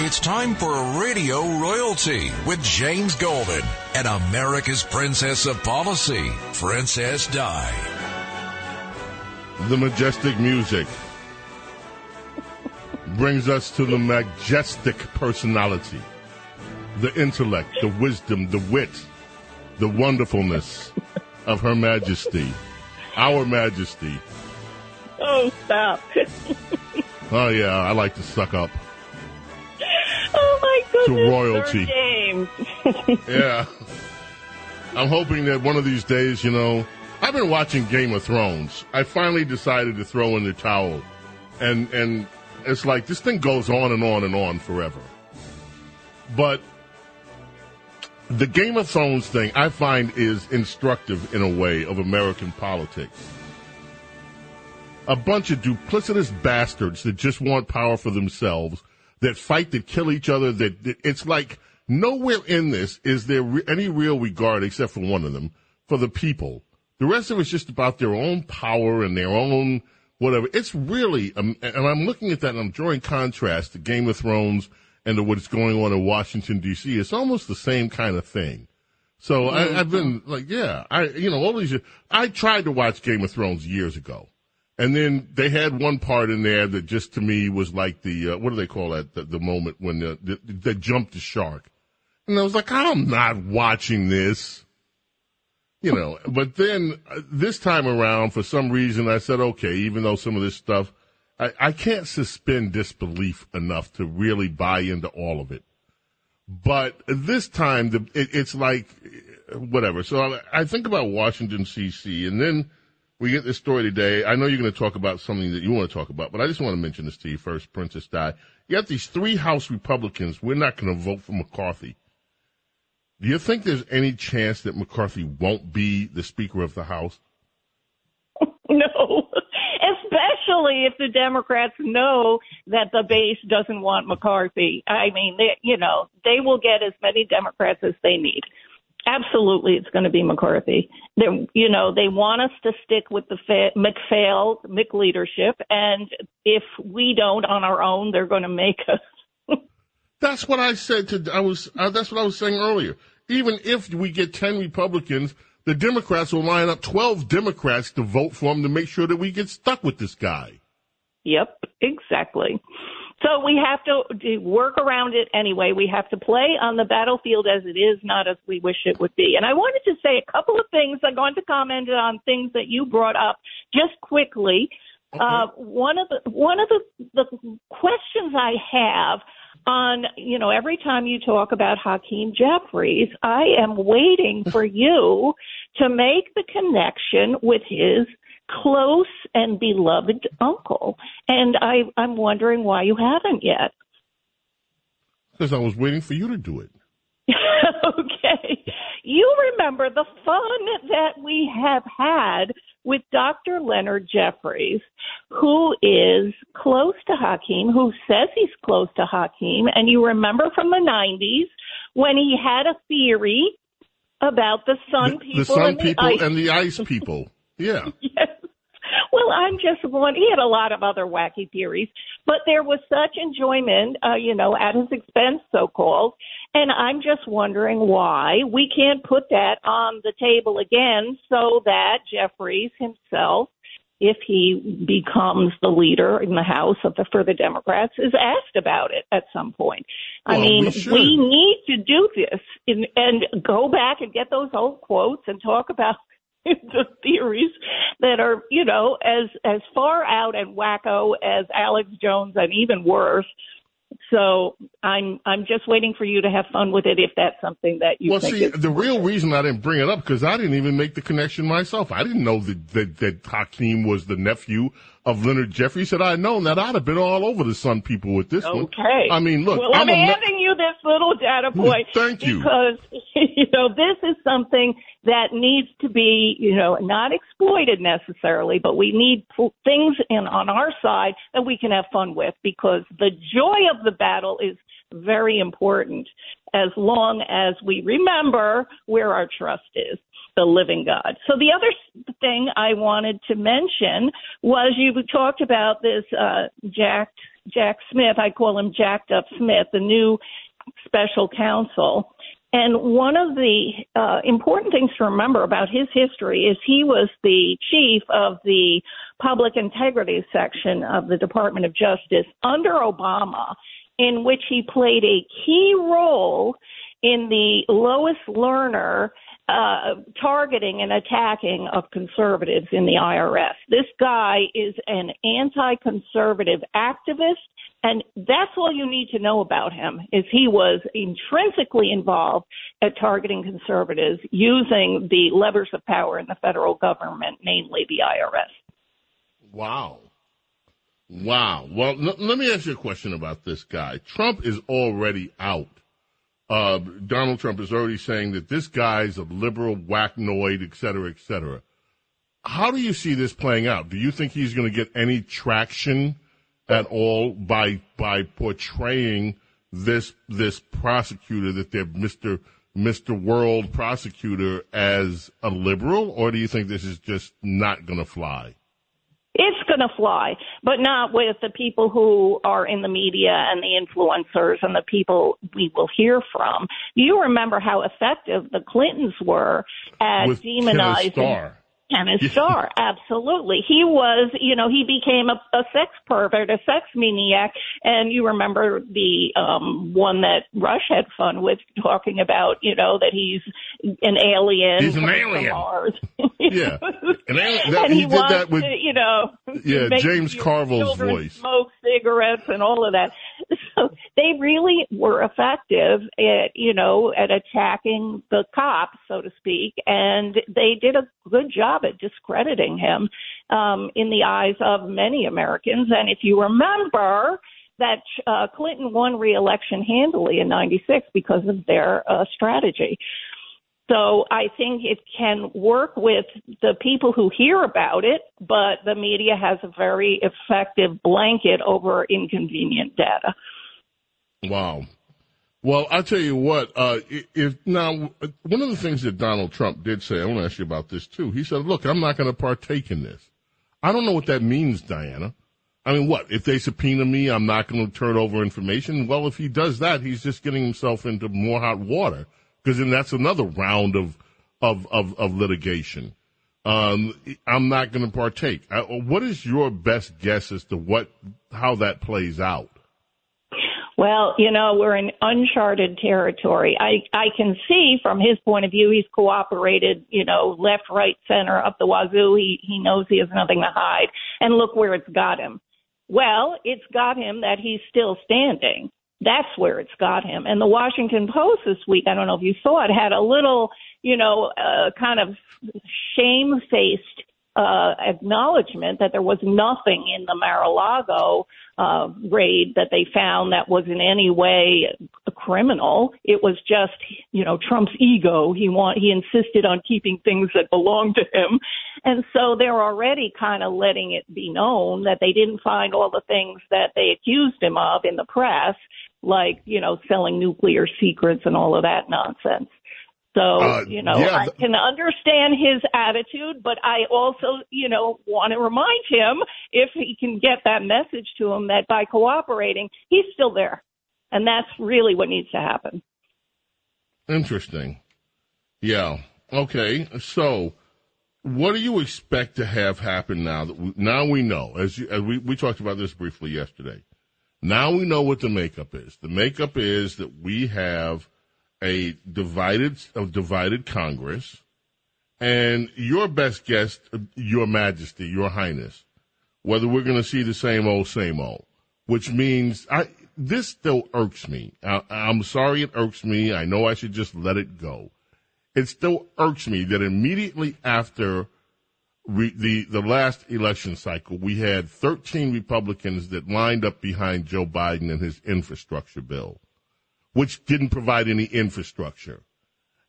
It's time for Radio Royalty with James Golden and America's Princess of Policy, Princess Di. The majestic music brings us to the majestic personality, the intellect, the wisdom, the wit, the wonderfulness of Her Majesty, our Majesty. Oh, stop. Oh, yeah, I like to suck up. My goodness. To royalty. James. Yeah. I'm hoping that one of these days, you know, I've been watching Game of Thrones. I finally decided to throw in the towel. And and it's like this thing goes on and on and on forever. But the Game of Thrones thing I find is instructive in a way of American politics. A bunch of duplicitous bastards that just want power for themselves, that fight, that kill each other, that, that it's like nowhere in this is there re- any real regard except for one of them for the people. The rest of it's just about their own power and their own whatever. It's really, um, and I'm looking at that and I'm drawing contrast to Game of Thrones and to what's going on in Washington D.C. It's almost the same kind of thing. So I, I've been like, yeah, I, you know, all these, I tried to watch Game of Thrones years ago. And then they had one part in there that just to me was like the, uh, what do they call that? The, the moment when the, the, they jumped the shark. And I was like, I'm not watching this you know, but then uh, this time around, for some reason, I said, okay, even though some of this stuff, I, I can't suspend disbelief enough to really buy into all of it. But this time, the, it, it's like, uh, whatever. So I, I think about Washington, C.C., and then we get this story today. I know you're going to talk about something that you want to talk about, but I just want to mention this to you first, Princess Di. You have these three House Republicans. We're not going to vote for McCarthy. Do you think there's any chance that McCarthy won't be the Speaker of the House? no. Especially if the Democrats know that the base doesn't want McCarthy. I mean, they, you know, they will get as many Democrats as they need. Absolutely, it's going to be McCarthy. They, you know, they want us to stick with the fa- McPhail, Mc leadership, and if we don't on our own, they're going to make us. That's what I said to. I was. Uh, that's what I was saying earlier. Even if we get ten Republicans, the Democrats will line up twelve Democrats to vote for him to make sure that we get stuck with this guy. Yep, exactly. So we have to work around it anyway. We have to play on the battlefield as it is, not as we wish it would be. And I wanted to say a couple of things. I'm going to comment on things that you brought up just quickly. Uh, one of the one of the, the questions I have on you know every time you talk about Hakeem Jeffries, I am waiting for you to make the connection with his close and beloved uncle, and I I'm wondering why you haven't yet. Because I was waiting for you to do it. okay. You remember the fun that we have had with Dr. Leonard Jeffries, who is close to Hakeem, who says he's close to Hakeem. And you remember from the 90s when he had a theory about the sun people, the sun and, people the ice. and the ice people. Yeah. yes. Well, I'm just one. He had a lot of other wacky theories, but there was such enjoyment, uh, you know, at his expense, so called. And I'm just wondering why we can't put that on the table again so that Jeffries himself, if he becomes the leader in the House of the, for the Democrats, is asked about it at some point. I Well, mean, we we need to do this in, and go back and get those old quotes and talk about the theories that are, you know, as as far out and wacko as Alex Jones and even worse. So I'm I'm just waiting for you to have fun with it if that's something that you. Well, see, is- the real reason I didn't bring it up because I didn't even make the connection myself. I didn't know that that, that Hakeem was the nephew of Leonard Jeffries. Had I known that, I'd have been all over the Sun people with this one. Okay. I mean, look, well, I'm I'm, handing you this little data point. Thank you. Because, you know, this is something that needs to be, you know, not exploited necessarily, but we need p- things in on our side that we can have fun with because the joy of the battle is very important as long as we remember where our trust is the living God. So the other thing I wanted to mention was you talked about this uh, Jack Jack Smith. I call him Jacked Up Smith, the new special counsel. And one of the uh, important things to remember about his history is he was the chief of the public integrity section of the Department of Justice under Obama, in which he played a key role in the Lois Lerner uh, targeting and attacking of conservatives in the IRS. This guy is an anti-conservative activist, and that's all you need to know about him. Is he was intrinsically involved at targeting conservatives using the levers of power in the federal government, namely the IRS. Wow. Wow. Well, let me ask you a question about this guy. Trump is already out. Uh, Donald Trump is already saying that this guy's a liberal whacknoid, et cetera, et cetera. How do you see this playing out? Do you think he's going to get any traction at all by by portraying this this prosecutor that they're Mister Mister World prosecutor as a liberal, or do you think this is just not going to fly? It's going to fly, but not with the people who are in the media and the influencers and the people we will hear from. You remember how effective the Clintons were at With demonizing Starr. Kenneth absolutely. He was, you know, he became a, a sex pervert, a sex maniac, and you remember the um one that Rush had fun with, talking about, you know, that he's an alien. He's an alien. Mars. Yeah. And that- that- and he he, did wants that with- you know, Yeah, James Carville's voice. Smoke cigarettes and all of that. So they really were effective at, you know, at attacking the cops, so to speak, and they did a good job at discrediting him um, in the eyes of many Americans. And if you remember, that uh, Clinton won re-election handily in '96 because of their uh, strategy. So I think it can work with the people who hear about it, but the media has a very effective blanket over inconvenient data. Wow. Well, I'll tell you what. Uh, if now one of the things that Donald Trump did say, I want to ask you about this too. He said, "Look, I'm not going to partake in this." I don't know what that means, Diana. I mean, what if they subpoena me? I'm not going to turn over information. Well, if he does that, he's just getting himself into more hot water because then that's another round of of of, of litigation. Um, I'm not going to partake. Uh, what is your best guess as to what how that plays out? Well, you know, we're in uncharted territory. I I can see from his point of view, he's cooperated, you know, left, right, center, up the wazoo. He he knows he has nothing to hide, and look where it's got him. Well, it's got him that he's still standing. That's where it's got him. And the Washington Post this week, I don't know if you saw it, had a little, you know, uh, kind of shame-faced uh, acknowledgement that there was nothing in the Mar-a-Lago uh, raid that they found that was in any way a criminal. It was just, you know, Trump's ego. He want he insisted on keeping things that belonged to him, and so they're already kind of letting it be known that they didn't find all the things that they accused him of in the press, like you know, selling nuclear secrets and all of that nonsense. So, Uh, you know, yeah, I can understand his attitude, but I also, you know, want to remind him if he can get that message to him that by cooperating, he's still there. And that's really what needs to happen. Interesting. Yeah. Okay. So, what do you expect to have happen now that we, now we know as, you, as we we talked about this briefly yesterday. Now we know what the makeup is. The makeup is that we have a divided a divided Congress, and your best guess, Your Majesty, Your Highness, whether we're going to see the same old same old, which means I this still irks me. I, I'm sorry it irks me. I know I should just let it go. It still irks me that immediately after re, the the last election cycle, we had 13 Republicans that lined up behind Joe Biden and his infrastructure bill, which didn't provide any infrastructure.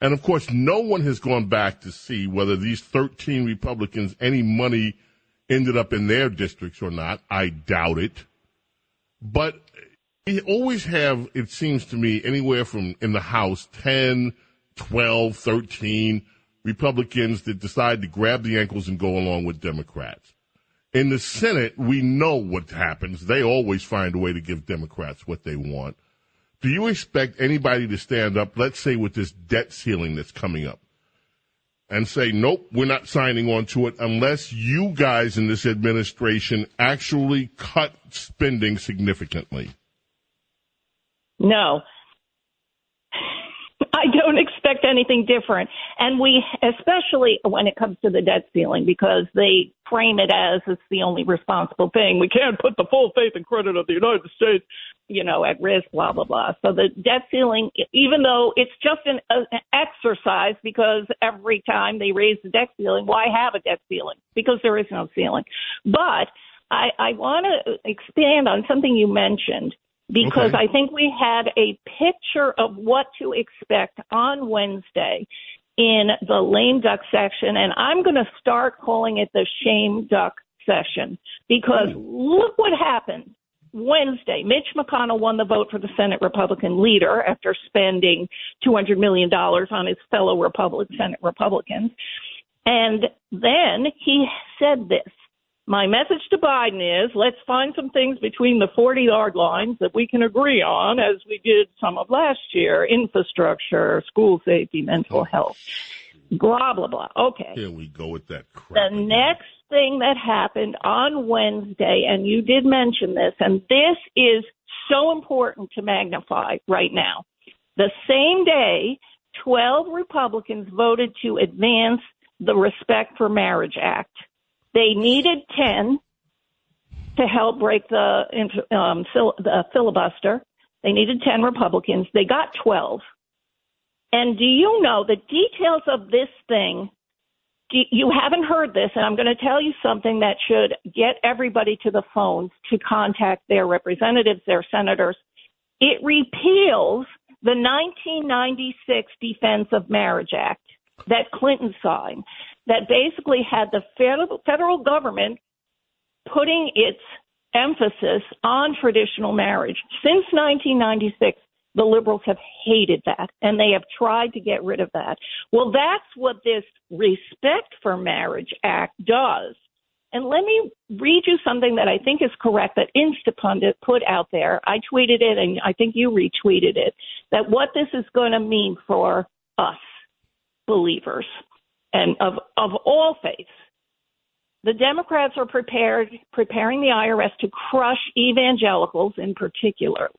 And of course, no one has gone back to see whether these 13 Republicans, any money ended up in their districts or not. I doubt it. But we always have, it seems to me, anywhere from in the House, 10, 12, 13 Republicans that decide to grab the ankles and go along with Democrats. In the Senate, we know what happens. They always find a way to give Democrats what they want. Do you expect anybody to stand up, let's say with this debt ceiling that's coming up, and say, nope, we're not signing on to it unless you guys in this administration actually cut spending significantly? No. I don't expect anything different. And we, especially when it comes to the debt ceiling, because they frame it as it's the only responsible thing. We can't put the full faith and credit of the United States, you know, at risk, blah, blah, blah. So the debt ceiling, even though it's just an, uh, an exercise, because every time they raise the debt ceiling, why have a debt ceiling? Because there is no ceiling. But I, I want to expand on something you mentioned because okay. I think we had a picture of what to expect on Wednesday in the lame duck section, and I'm going to start calling it the shame duck session because hmm. look what happened. Wednesday, Mitch McConnell won the vote for the Senate Republican leader after spending $200 million on his fellow Republic, Senate Republicans. And then he said this my message to Biden is let's find some things between the 40 yard lines that we can agree on, as we did some of last year infrastructure, school safety, mental oh. health, blah, blah, blah. Okay. Here we go with that crap. The again. next thing that happened on Wednesday, and you did mention this, and this is so important to magnify right now. The same day, 12 Republicans voted to advance the Respect for Marriage Act. They needed 10 to help break the, um, the filibuster. They needed 10 Republicans. They got 12. And do you know the details of this thing? You haven't heard this, and I'm going to tell you something that should get everybody to the phones to contact their representatives, their senators. It repeals the 1996 Defense of Marriage Act that Clinton signed that basically had the federal, government putting its emphasis on traditional marriage. Since 1996, the liberals have hated that and they have tried to get rid of that. Well, that's what this Respect for Marriage Act does. And let me read you something that I think is correct that Instapundit put out there. I tweeted it and I think you retweeted it that what this is going to mean for us believers and of, of all faiths. The Democrats are prepared, preparing the IRS to crush evangelicals in particular.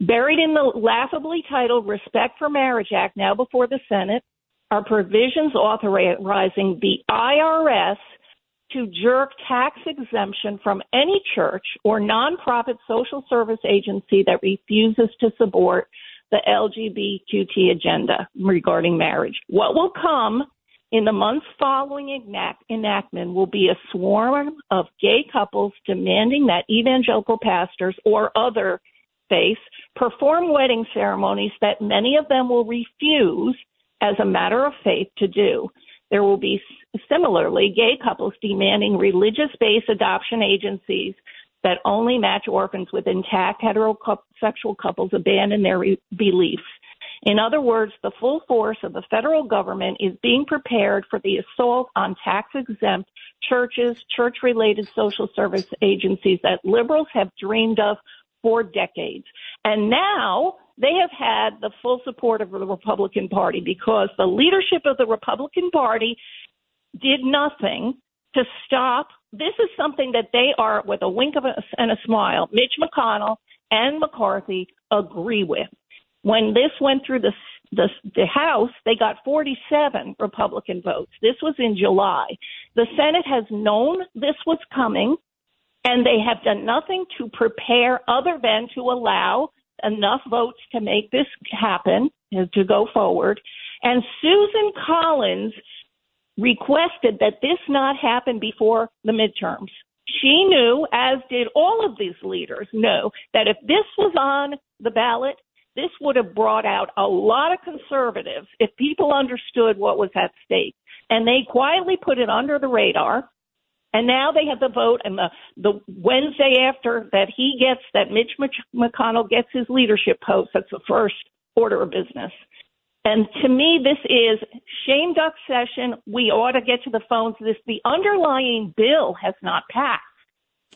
Buried in the laughably titled Respect for Marriage Act, now before the Senate, are provisions authorizing the IRS to jerk tax exemption from any church or nonprofit social service agency that refuses to support the LGBTQ agenda regarding marriage. What will come in the months following enact- enactment will be a swarm of gay couples demanding that evangelical pastors or other faiths perform wedding ceremonies that many of them will refuse as a matter of faith to do. There will be similarly gay couples demanding religious based adoption agencies that only match orphans with intact heterosexual couples abandon their re- beliefs. In other words, the full force of the federal government is being prepared for the assault on tax exempt churches, church related social service agencies that liberals have dreamed of for decades. And now they have had the full support of the Republican Party because the leadership of the Republican Party did nothing to stop. This is something that they are, with a wink of a, and a smile, Mitch McConnell and McCarthy agree with when this went through the, the the House, they got 47 Republican votes. This was in July. The Senate has known this was coming. And they have done nothing to prepare other than to allow enough votes to make this happen, and to go forward. And Susan Collins requested that this not happen before the midterms. She knew, as did all of these leaders, know that if this was on the ballot, this would have brought out a lot of conservatives if people understood what was at stake. And they quietly put it under the radar. And now they have the vote, and the the Wednesday after that he gets that Mitch McConnell gets his leadership post. That's the first order of business. And to me, this is shame duck session. We ought to get to the phones. This the underlying bill has not passed,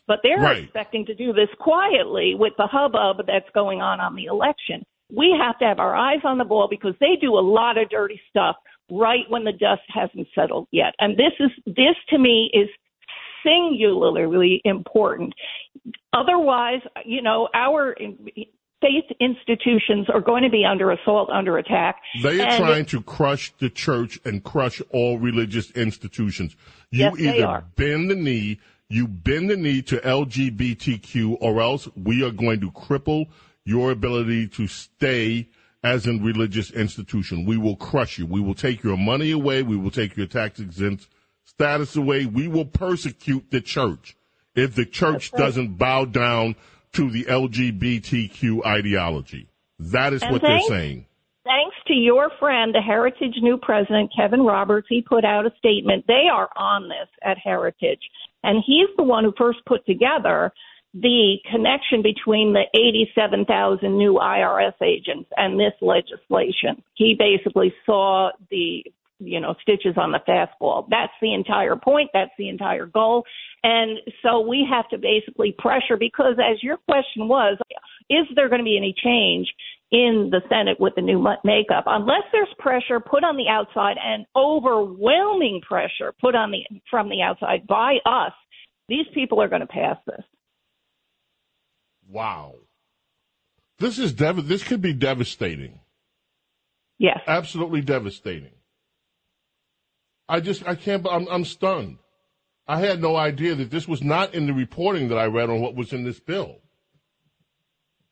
but they're right. expecting to do this quietly with the hubbub that's going on on the election. We have to have our eyes on the ball because they do a lot of dirty stuff right when the dust hasn't settled yet. And this is this to me is singularly important. Otherwise, you know, our faith institutions are going to be under assault, under attack. They are trying to crush the church and crush all religious institutions. You yes, either bend the knee, you bend the knee to LGBTQ, or else we are going to cripple your ability to stay as a religious institution. We will crush you. We will take your money away. We will take your tax exempt status away. We will persecute the church if the church right. doesn't bow down to the LGBTQ ideology. That is and what thanks, they're saying. Thanks to your friend, the Heritage new president, Kevin Roberts, he put out a statement. They are on this at Heritage. And he's the one who first put together the connection between the 87,000 new IRS agents and this legislation. He basically saw the you know, stitches on the fastball. That's the entire point. That's the entire goal. And so we have to basically pressure because as your question was, is there going to be any change in the Senate with the new makeup? Unless there's pressure put on the outside and overwhelming pressure put on the, from the outside by us, these people are going to pass this. Wow. This is dev- this could be devastating. Yes. Absolutely devastating. I just I can't. I'm, I'm stunned. I had no idea that this was not in the reporting that I read on what was in this bill.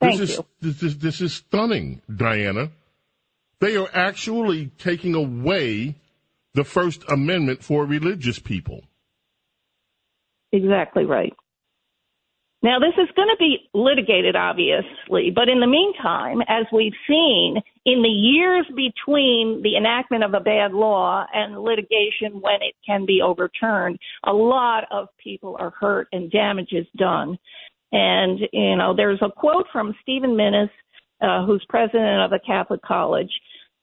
Thank this you. is this is this is stunning, Diana. They are actually taking away the First Amendment for religious people. Exactly right. Now, this is going to be litigated, obviously, but in the meantime, as we've seen in the years between the enactment of a bad law and litigation when it can be overturned, a lot of people are hurt and damage is done. And, you know, there's a quote from Stephen Minnis, uh, who's president of a Catholic college.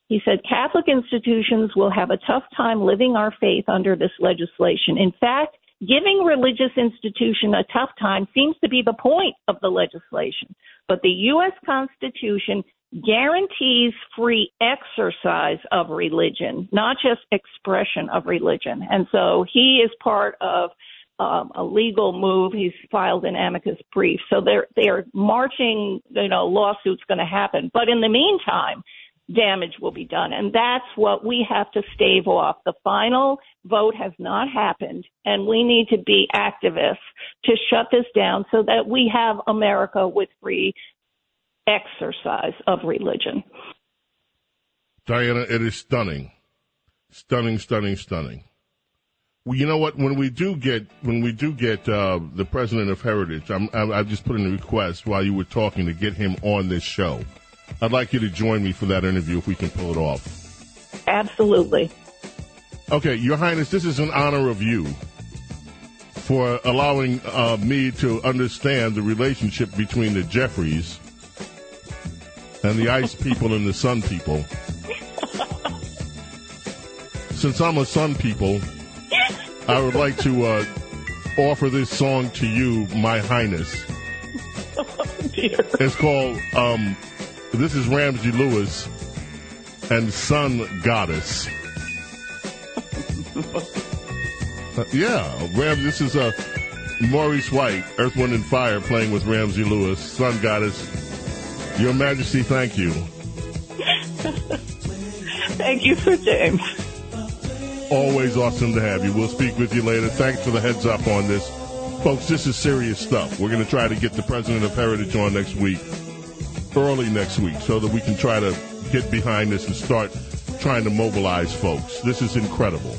He said, Catholic institutions will have a tough time living our faith under this legislation. In fact, Giving religious institution a tough time seems to be the point of the legislation. But the U.S. Constitution guarantees free exercise of religion, not just expression of religion. And so he is part of um, a legal move. He's filed an amicus brief. So they're they're marching. You know, lawsuits going to happen. But in the meantime, damage will be done. And that's what we have to stave off. The final vote has not happened, and we need to be activists to shut this down so that we have America with free exercise of religion. Diana, it is stunning. Stunning, stunning, stunning. Well, you know what? When we do get when we do get uh, the president of Heritage, I'm, I'm, I just put in a request while you were talking to get him on this show. I'd like you to join me for that interview if we can pull it off. Absolutely. Okay, Your Highness, this is an honor of you for allowing uh, me to understand the relationship between the Jeffries and the Ice people and the Sun people. Since I'm a Sun people, I would like to uh, offer this song to you, My Highness. Oh, it's called um, this is Ramsey Lewis and Sun Goddess. uh, yeah, Ram. This is uh, Maurice White, Earth, Wind, and Fire, playing with Ramsey Lewis, Sun Goddess. Your Majesty, thank you. thank you, Sir James. Always awesome to have you. We'll speak with you later. Thanks for the heads up on this. Folks, this is serious stuff. We're going to try to get the president of Heritage on next week, early next week, so that we can try to get behind this and start trying to mobilize folks. This is incredible.